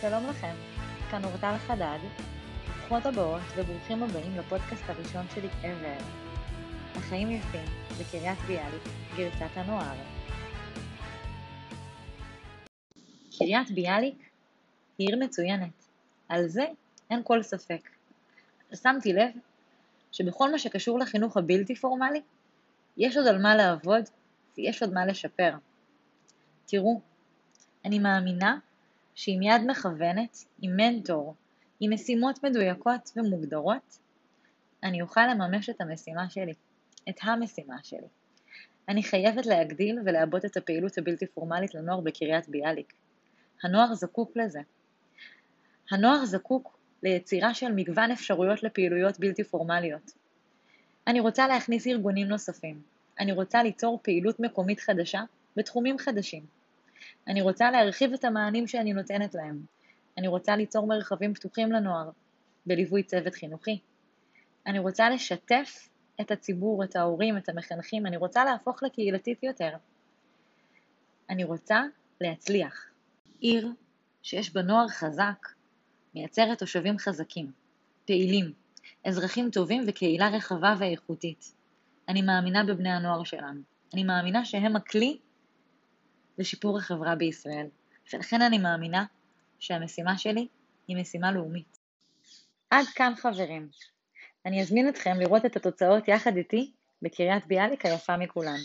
שלום לכם, כאן אורטל חדד, ברוכות הבאות וברוכים הבאים לפודקאסט הראשון שלי ever. החיים יפים, בקריית ביאליק, גרסת הנוער. קריית ביאליק היא עיר מצוינת, על זה אין כל ספק. שמתי לב שבכל מה שקשור לחינוך הבלתי פורמלי, יש עוד על מה לעבוד ויש עוד מה לשפר. תראו, אני מאמינה שעם יד מכוונת, עם מנטור, עם משימות מדויקות ומוגדרות, אני אוכל לממש את המשימה שלי, את המשימה שלי. אני חייבת להגדיל ולעבות את הפעילות הבלתי פורמלית לנוער בקריית ביאליק. הנוער זקוק לזה. הנוער זקוק ליצירה של מגוון אפשרויות לפעילויות בלתי פורמליות. אני רוצה להכניס ארגונים נוספים. אני רוצה ליצור פעילות מקומית חדשה בתחומים חדשים. אני רוצה להרחיב את המענים שאני נותנת להם. אני רוצה ליצור מרחבים פתוחים לנוער, בליווי צוות חינוכי. אני רוצה לשתף את הציבור, את ההורים, את המחנכים, אני רוצה להפוך לקהילתית יותר. אני רוצה להצליח. עיר שיש בה נוער חזק, מייצרת תושבים חזקים, פעילים, אזרחים טובים וקהילה רחבה ואיכותית. אני מאמינה בבני הנוער שלנו. אני מאמינה שהם הכלי לשיפור החברה בישראל, ולכן אני מאמינה שהמשימה שלי היא משימה לאומית. עד כאן חברים. אני אזמין אתכם לראות את התוצאות יחד איתי בקריית ביאליק היפה מכולן.